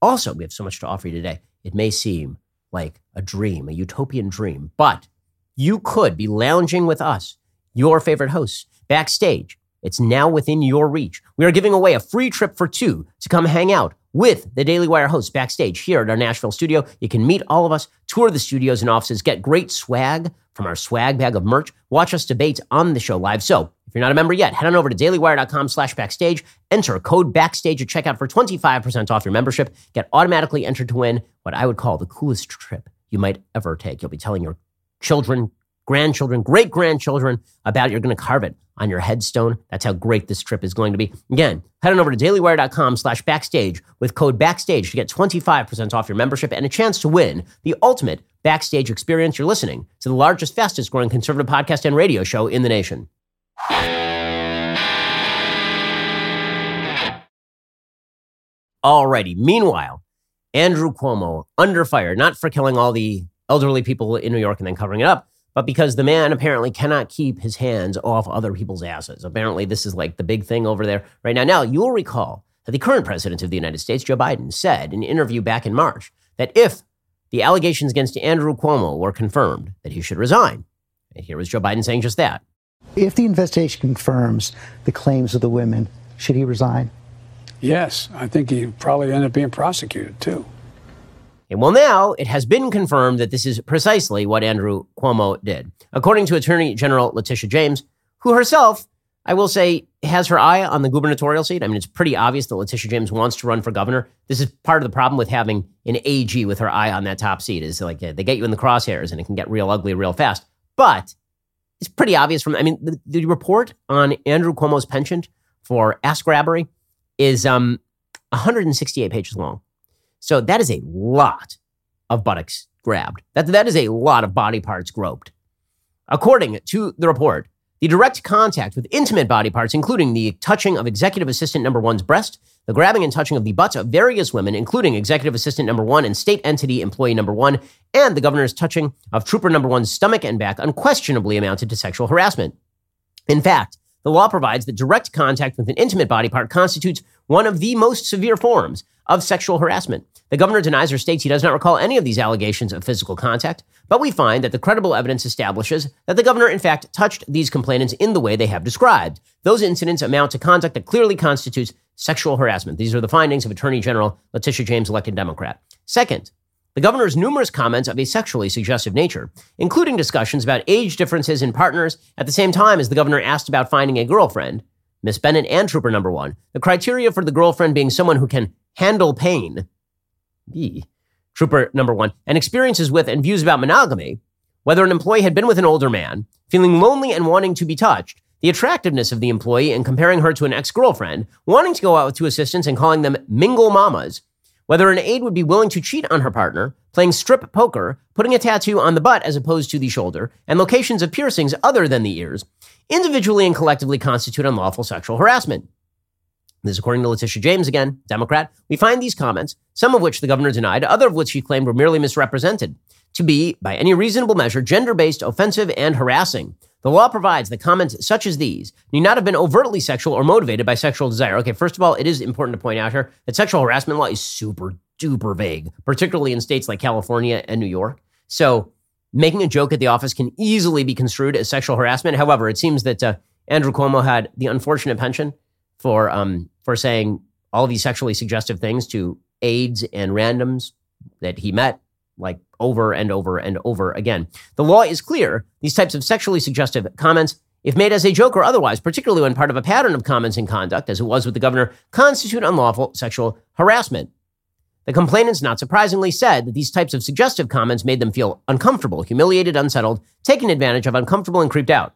also, we have so much to offer you today. It may seem like a dream, a utopian dream, but you could be lounging with us, your favorite hosts, backstage. It's now within your reach. We are giving away a free trip for two to come hang out with the Daily Wire hosts backstage here at our Nashville studio. You can meet all of us, tour the studios and offices, get great swag from our swag bag of merch, watch us debate on the show live. So if you're not a member yet, head on over to dailywire.com slash backstage, enter code backstage at checkout for 25% off your membership, get automatically entered to win what I would call the coolest trip you might ever take. You'll be telling your children, grandchildren, great grandchildren about it. You're going to carve it on your headstone. That's how great this trip is going to be. Again, head on over to dailywire.com slash backstage with code backstage to get 25% off your membership and a chance to win the ultimate backstage experience. You're listening to the largest, fastest growing conservative podcast and radio show in the nation. Alrighty. Meanwhile, Andrew Cuomo under fire, not for killing all the elderly people in New York and then covering it up, but because the man apparently cannot keep his hands off other people's asses. Apparently, this is like the big thing over there right now. Now, you'll recall that the current president of the United States, Joe Biden, said in an interview back in March that if the allegations against Andrew Cuomo were confirmed, that he should resign. And here was Joe Biden saying just that. If the investigation confirms the claims of the women, should he resign? Yes, I think he probably end up being prosecuted too. And well, now it has been confirmed that this is precisely what Andrew Cuomo did. According to Attorney General Letitia James, who herself, I will say, has her eye on the gubernatorial seat. I mean, it's pretty obvious that Letitia James wants to run for governor. This is part of the problem with having an AG with her eye on that top seat is like they get you in the crosshairs and it can get real ugly real fast. But it's pretty obvious from, I mean, the, the report on Andrew Cuomo's penchant for ass grabbery is um, 168 pages long. So that is a lot of buttocks grabbed. That, that is a lot of body parts groped. According to the report, the direct contact with intimate body parts, including the touching of executive assistant number one's breast, the grabbing and touching of the butts of various women, including executive assistant number one and state entity employee number one, and the governor's touching of trooper number one's stomach and back unquestionably amounted to sexual harassment. In fact, the law provides that direct contact with an intimate body part constitutes one of the most severe forms of sexual harassment. The governor denies or states he does not recall any of these allegations of physical contact, but we find that the credible evidence establishes that the governor, in fact, touched these complainants in the way they have described. Those incidents amount to conduct that clearly constitutes sexual harassment. These are the findings of Attorney General Letitia James, elected Democrat. Second, the governor's numerous comments of a sexually suggestive nature, including discussions about age differences in partners at the same time as the governor asked about finding a girlfriend, Miss Bennett and Trooper Number One, the criteria for the girlfriend being someone who can handle pain, B, Trooper Number One, and experiences with and views about monogamy, whether an employee had been with an older man, feeling lonely and wanting to be touched, the attractiveness of the employee and comparing her to an ex girlfriend, wanting to go out with two assistants and calling them mingle mamas, whether an aide would be willing to cheat on her partner, playing strip poker, putting a tattoo on the butt as opposed to the shoulder, and locations of piercings other than the ears, individually and collectively constitute unlawful sexual harassment. This, according to Letitia James, again, Democrat, we find these comments, some of which the governor denied, other of which she claimed were merely misrepresented, to be, by any reasonable measure, gender based, offensive, and harassing. The law provides that comments such as these need not have been overtly sexual or motivated by sexual desire. Okay, first of all, it is important to point out here that sexual harassment law is super duper vague, particularly in states like California and New York. So making a joke at the office can easily be construed as sexual harassment. However, it seems that uh, Andrew Cuomo had the unfortunate penchant for um, for saying all of these sexually suggestive things to aides and randoms that he met like over and over and over again. The law is clear. These types of sexually suggestive comments, if made as a joke or otherwise, particularly when part of a pattern of comments and conduct, as it was with the governor, constitute unlawful sexual harassment. The complainants, not surprisingly, said that these types of suggestive comments made them feel uncomfortable, humiliated, unsettled, taken advantage of, uncomfortable, and creeped out.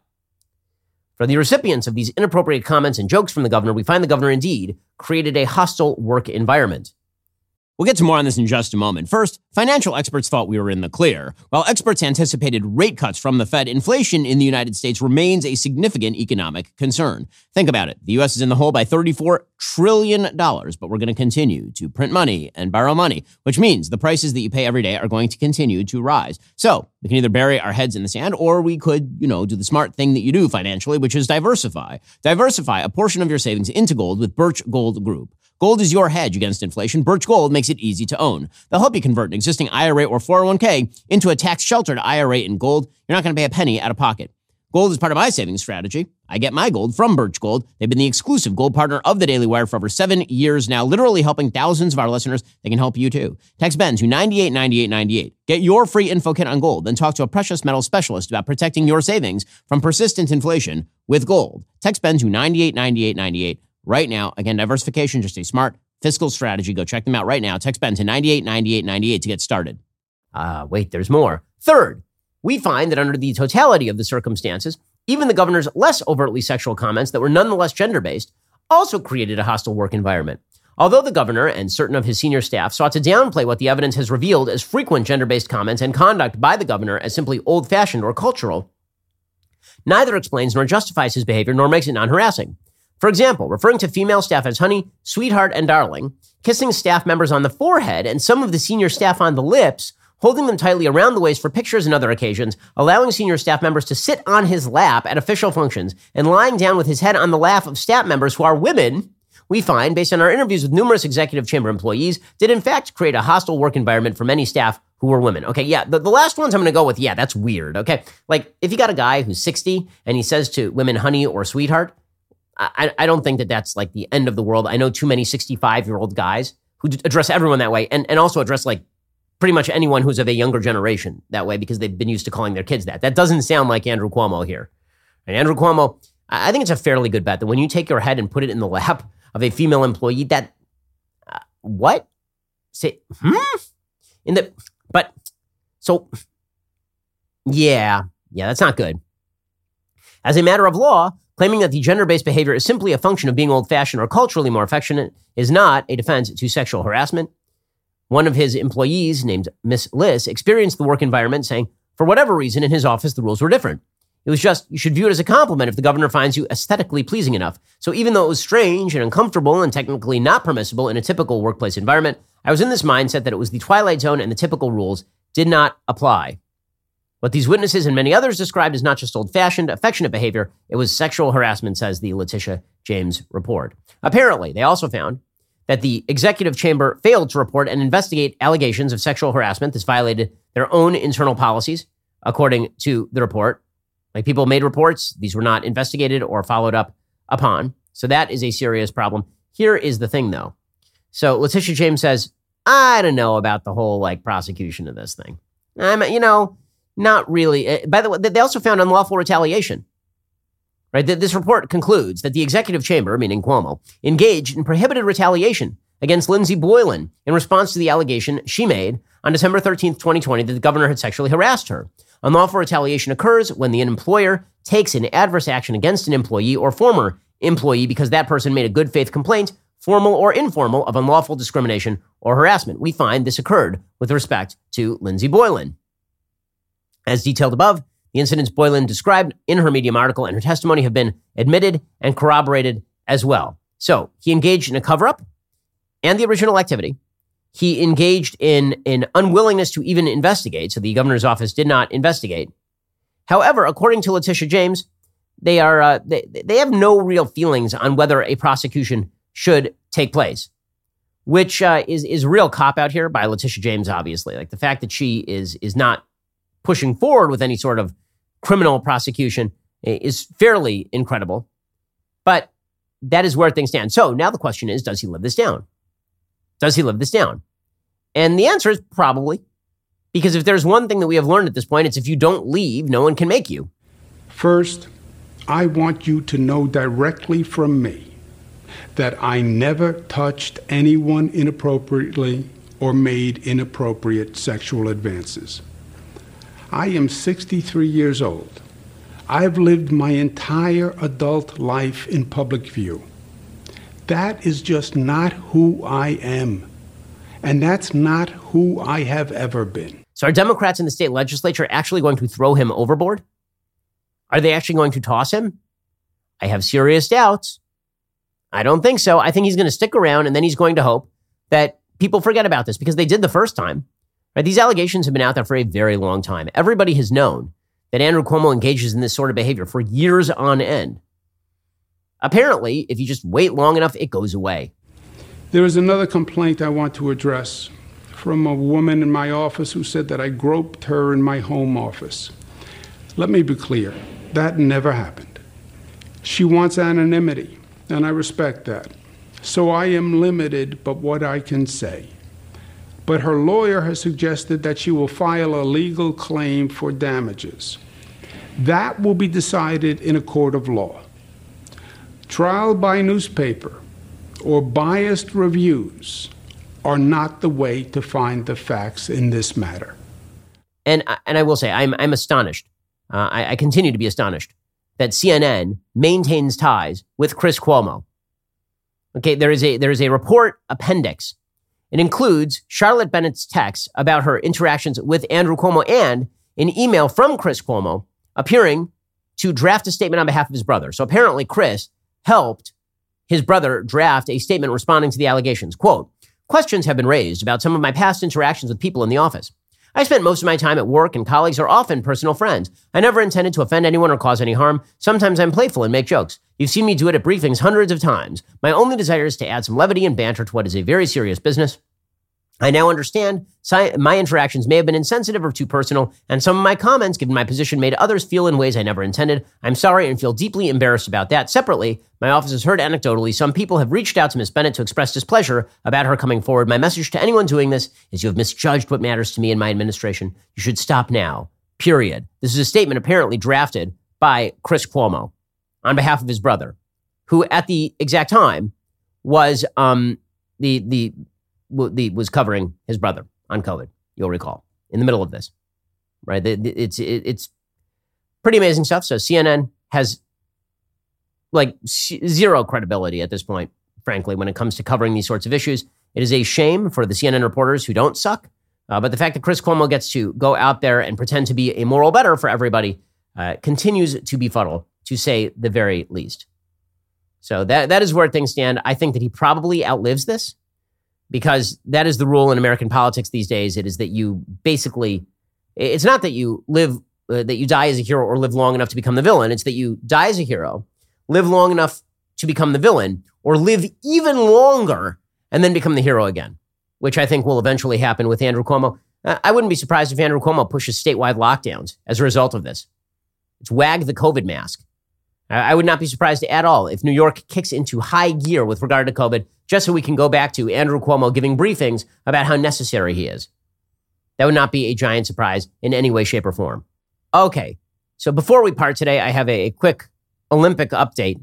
For the recipients of these inappropriate comments and jokes from the governor, we find the governor indeed created a hostile work environment. We'll get to more on this in just a moment. First, financial experts thought we were in the clear. While experts anticipated rate cuts from the Fed, inflation in the United States remains a significant economic concern. Think about it. The U.S. is in the hole by $34 trillion, but we're going to continue to print money and borrow money, which means the prices that you pay every day are going to continue to rise. So we can either bury our heads in the sand or we could, you know, do the smart thing that you do financially, which is diversify. Diversify a portion of your savings into gold with Birch Gold Group. Gold is your hedge against inflation. Birch Gold makes it easy to own. They'll help you convert an existing IRA or 401k into a tax sheltered IRA in gold. You're not going to pay a penny out of pocket. Gold is part of my savings strategy. I get my gold from Birch Gold. They've been the exclusive gold partner of the Daily Wire for over seven years now, literally helping thousands of our listeners. They can help you too. Text Ben to 989898. Get your free info kit on gold, then talk to a precious metal specialist about protecting your savings from persistent inflation with gold. Text Ben to 989898 right now. Again, diversification, just a smart fiscal strategy. Go check them out right now. Text Ben to 989898 to get started. Uh, wait, there's more. Third, we find that under the totality of the circumstances, even the governor's less overtly sexual comments that were nonetheless gender based also created a hostile work environment. Although the governor and certain of his senior staff sought to downplay what the evidence has revealed as frequent gender based comments and conduct by the governor as simply old fashioned or cultural, neither explains nor justifies his behavior nor makes it non harassing. For example, referring to female staff as honey, sweetheart, and darling, kissing staff members on the forehead and some of the senior staff on the lips, holding them tightly around the waist for pictures and other occasions, allowing senior staff members to sit on his lap at official functions, and lying down with his head on the lap of staff members who are women, we find, based on our interviews with numerous executive chamber employees, did in fact create a hostile work environment for many staff who were women. Okay, yeah, the, the last ones I'm gonna go with, yeah, that's weird. Okay, like if you got a guy who's 60 and he says to women honey or sweetheart, I, I don't think that that's like the end of the world. I know too many 65 year old guys who address everyone that way and, and also address like pretty much anyone who's of a younger generation that way because they've been used to calling their kids that. That doesn't sound like Andrew Cuomo here. And Andrew Cuomo, I think it's a fairly good bet that when you take your head and put it in the lap of a female employee, that uh, what? Say, hmm? In the, but, so, yeah, yeah, that's not good. As a matter of law, Claiming that the gender based behavior is simply a function of being old fashioned or culturally more affectionate is not a defense to sexual harassment. One of his employees, named Miss Liss, experienced the work environment saying, for whatever reason, in his office, the rules were different. It was just, you should view it as a compliment if the governor finds you aesthetically pleasing enough. So even though it was strange and uncomfortable and technically not permissible in a typical workplace environment, I was in this mindset that it was the twilight zone and the typical rules did not apply. What these witnesses and many others described as not just old fashioned, affectionate behavior, it was sexual harassment, says the Letitia James report. Apparently, they also found that the executive chamber failed to report and investigate allegations of sexual harassment. This violated their own internal policies, according to the report. Like people made reports, these were not investigated or followed up upon. So that is a serious problem. Here is the thing, though. So Letitia James says, I don't know about the whole like prosecution of this thing. I'm, you know, not really. Uh, by the way, they also found unlawful retaliation. Right? This report concludes that the executive chamber, meaning Cuomo, engaged in prohibited retaliation against Lindsey Boylan in response to the allegation she made on December 13, 2020, that the governor had sexually harassed her. Unlawful retaliation occurs when the employer takes an adverse action against an employee or former employee because that person made a good faith complaint, formal or informal, of unlawful discrimination or harassment. We find this occurred with respect to Lindsey Boylan. As detailed above, the incidents Boylan described in her Medium article and her testimony have been admitted and corroborated as well. So he engaged in a cover up and the original activity. He engaged in an unwillingness to even investigate. So the governor's office did not investigate. However, according to Letitia James, they are uh, they, they have no real feelings on whether a prosecution should take place, which uh, is is real cop out here by Letitia James. Obviously, like the fact that she is is not pushing forward with any sort of criminal prosecution is fairly incredible. But that is where things stand. So now the question is does he live this down? Does he live this down? And the answer is probably. Because if there's one thing that we have learned at this point, it's if you don't leave, no one can make you. First, I want you to know directly from me that I never touched anyone inappropriately or made inappropriate sexual advances. I am 63 years old. I've lived my entire adult life in public view. That is just not who I am. And that's not who I have ever been. So, are Democrats in the state legislature actually going to throw him overboard? Are they actually going to toss him? I have serious doubts. I don't think so. I think he's going to stick around and then he's going to hope that people forget about this because they did the first time. Right? These allegations have been out there for a very long time. Everybody has known that Andrew Cuomo engages in this sort of behavior for years on end. Apparently, if you just wait long enough, it goes away. There is another complaint I want to address from a woman in my office who said that I groped her in my home office. Let me be clear that never happened. She wants anonymity, and I respect that. So I am limited but what I can say but her lawyer has suggested that she will file a legal claim for damages. That will be decided in a court of law. Trial by newspaper or biased reviews are not the way to find the facts in this matter. And, and I will say, I'm, I'm astonished. Uh, I, I continue to be astonished that CNN maintains ties with Chris Cuomo. Okay, there is a there is a report appendix it includes Charlotte Bennett's text about her interactions with Andrew Cuomo and an email from Chris Cuomo appearing to draft a statement on behalf of his brother. So apparently, Chris helped his brother draft a statement responding to the allegations. Quote, questions have been raised about some of my past interactions with people in the office. I spent most of my time at work, and colleagues are often personal friends. I never intended to offend anyone or cause any harm. Sometimes I'm playful and make jokes. You've seen me do it at briefings hundreds of times. My only desire is to add some levity and banter to what is a very serious business. I now understand my interactions may have been insensitive or too personal, and some of my comments, given my position, made others feel in ways I never intended. I'm sorry and feel deeply embarrassed about that. Separately, my office has heard anecdotally some people have reached out to Ms. Bennett to express displeasure about her coming forward. My message to anyone doing this is you have misjudged what matters to me and my administration. You should stop now. Period. This is a statement apparently drafted by Chris Cuomo on behalf of his brother, who at the exact time was um, the the the, was covering his brother on COVID. You'll recall in the middle of this, right? It's it's pretty amazing stuff. So CNN has like zero credibility at this point, frankly, when it comes to covering these sorts of issues. It is a shame for the CNN reporters who don't suck. Uh, but the fact that Chris Cuomo gets to go out there and pretend to be a moral better for everybody uh, continues to befuddle, to say the very least. So that that is where things stand. I think that he probably outlives this because that is the rule in American politics these days. It is that you basically, it's not that you live, uh, that you die as a hero or live long enough to become the villain. It's that you die as a hero, live long enough to become the villain, or live even longer and then become the hero again, which I think will eventually happen with Andrew Cuomo. I wouldn't be surprised if Andrew Cuomo pushes statewide lockdowns as a result of this. It's wag the COVID mask. I would not be surprised at all if New York kicks into high gear with regard to COVID, just so we can go back to Andrew Cuomo giving briefings about how necessary he is. That would not be a giant surprise in any way, shape, or form. Okay, so before we part today, I have a, quick Olympic update.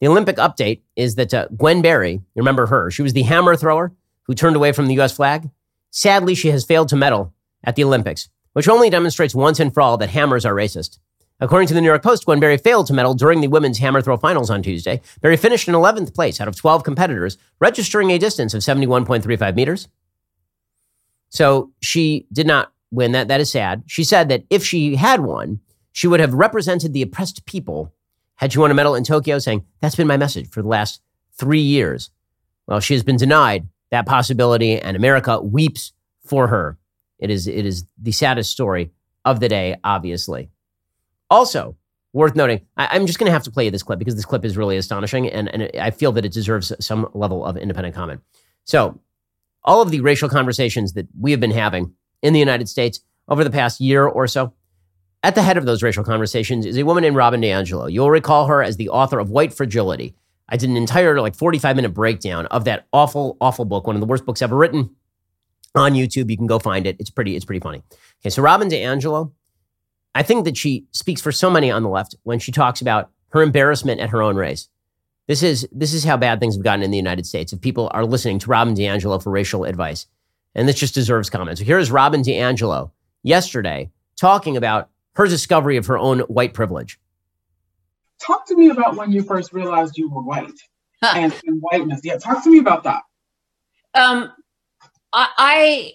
The Olympic update is that uh, Gwen Berry, you remember her, she was the hammer thrower who turned away from the U.S. flag. Sadly, she has failed to medal at the Olympics, which only demonstrates once and for all that hammers are racist. According to the New York Post, Gwen Berry failed to medal during the women's hammer throw finals on Tuesday. Berry finished in 11th place out of 12 competitors, registering a distance of 71.35 meters. So she did not win. That, that is sad. She said that if she had won, she would have represented the oppressed people had she won a medal in Tokyo, saying, That's been my message for the last three years. Well, she has been denied that possibility, and America weeps for her. It is, it is the saddest story of the day, obviously. Also, worth noting, I, am just going to have to play you this clip because this clip is really astonishing, and, and I feel that it deserves some level of independent comment. So, all of the racial conversations that we have been having in the United States over the past year or so, at the head of those racial conversations is a woman named Robin DiAngelo. You'll recall her as the author of White Fragility. I did an entire like 45 minute breakdown of that awful, awful book, one of the worst books ever written on YouTube. You can go find it. It's pretty, it's pretty funny. Okay, so Robin DiAngelo I think that she speaks for so many on the left when she talks about her embarrassment at her own race. This is this is how bad things have gotten in the United States. If people are listening to Robin DiAngelo for racial advice, and this just deserves comment. So here is Robin DiAngelo yesterday talking about her discovery of her own white privilege. Talk to me about when you first realized you were white huh. and, and, whiteness. Yeah, talk to me about that. Um, I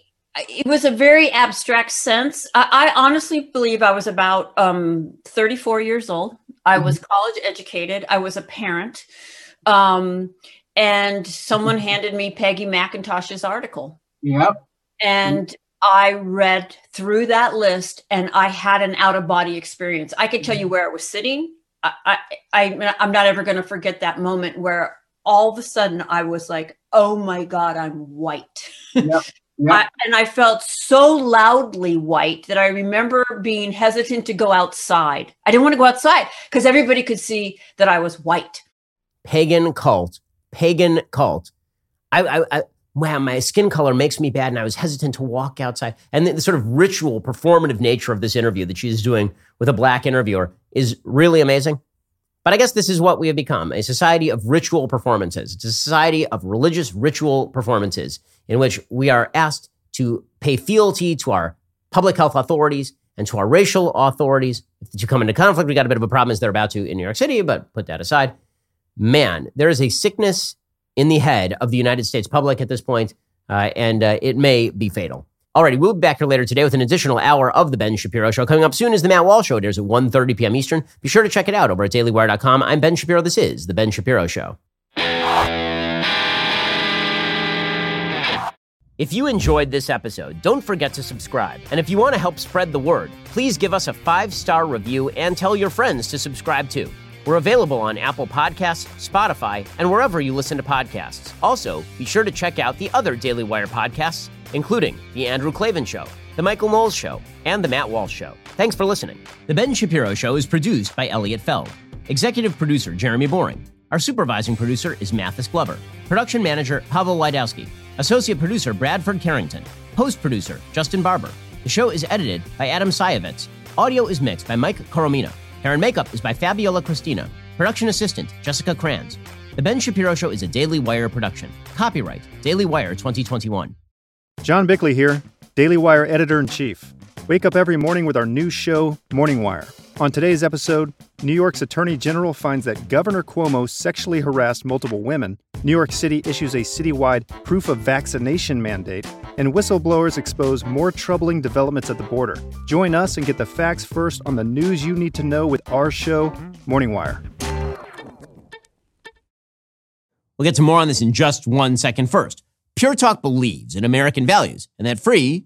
it was a very abstract sense. I, I honestly believe I was about um, 34 years old. I mm-hmm. was college educated. I was a parent. Um, and someone handed me Peggy McIntosh's article. Yep. And I read through that list and I had an out of body experience. I could tell you mm-hmm. where it was sitting. I, I, I I'm not ever going to forget that moment where all of a sudden I was like, oh my God, I'm white. Yep. Yeah. I, and I felt so loudly white that I remember being hesitant to go outside. I didn't want to go outside because everybody could see that I was white. Pagan cult, pagan cult. I, I, I wow, my skin color makes me bad, and I was hesitant to walk outside. And the, the sort of ritual, performative nature of this interview that she's doing with a black interviewer is really amazing. But I guess this is what we have become a society of ritual performances. It's a society of religious ritual performances in which we are asked to pay fealty to our public health authorities and to our racial authorities. If you come into conflict, we got a bit of a problem as they're about to in New York City, but put that aside. Man, there is a sickness in the head of the United States public at this point, uh, and uh, it may be fatal. Alrighty, we'll be back here later today with an additional hour of the Ben Shapiro Show. Coming up soon is the Matt Walsh Show. It airs at 1.30 p.m. Eastern. Be sure to check it out over at dailywire.com. I'm Ben Shapiro. This is the Ben Shapiro Show. If you enjoyed this episode, don't forget to subscribe. And if you want to help spread the word, please give us a five-star review and tell your friends to subscribe too. We're available on Apple Podcasts, Spotify, and wherever you listen to podcasts. Also, be sure to check out the other Daily Wire podcasts including The Andrew Klavan Show, The Michael Knowles Show, and The Matt Walsh Show. Thanks for listening. The Ben Shapiro Show is produced by Elliot Feld. Executive producer Jeremy Boring. Our supervising producer is Mathis Glover. Production manager Pavel Wydowski. Associate producer Bradford Carrington. Post producer Justin Barber. The show is edited by Adam Sayevitz. Audio is mixed by Mike Coromina. Hair and makeup is by Fabiola Cristina. Production assistant Jessica Kranz. The Ben Shapiro Show is a Daily Wire production. Copyright Daily Wire 2021. John Bickley here, Daily Wire editor in chief. Wake up every morning with our new show, Morning Wire. On today's episode, New York's Attorney General finds that Governor Cuomo sexually harassed multiple women, New York City issues a citywide proof of vaccination mandate, and whistleblowers expose more troubling developments at the border. Join us and get the facts first on the news you need to know with our show, Morning Wire. We'll get to more on this in just one second first. Pure Talk believes in American values, and that free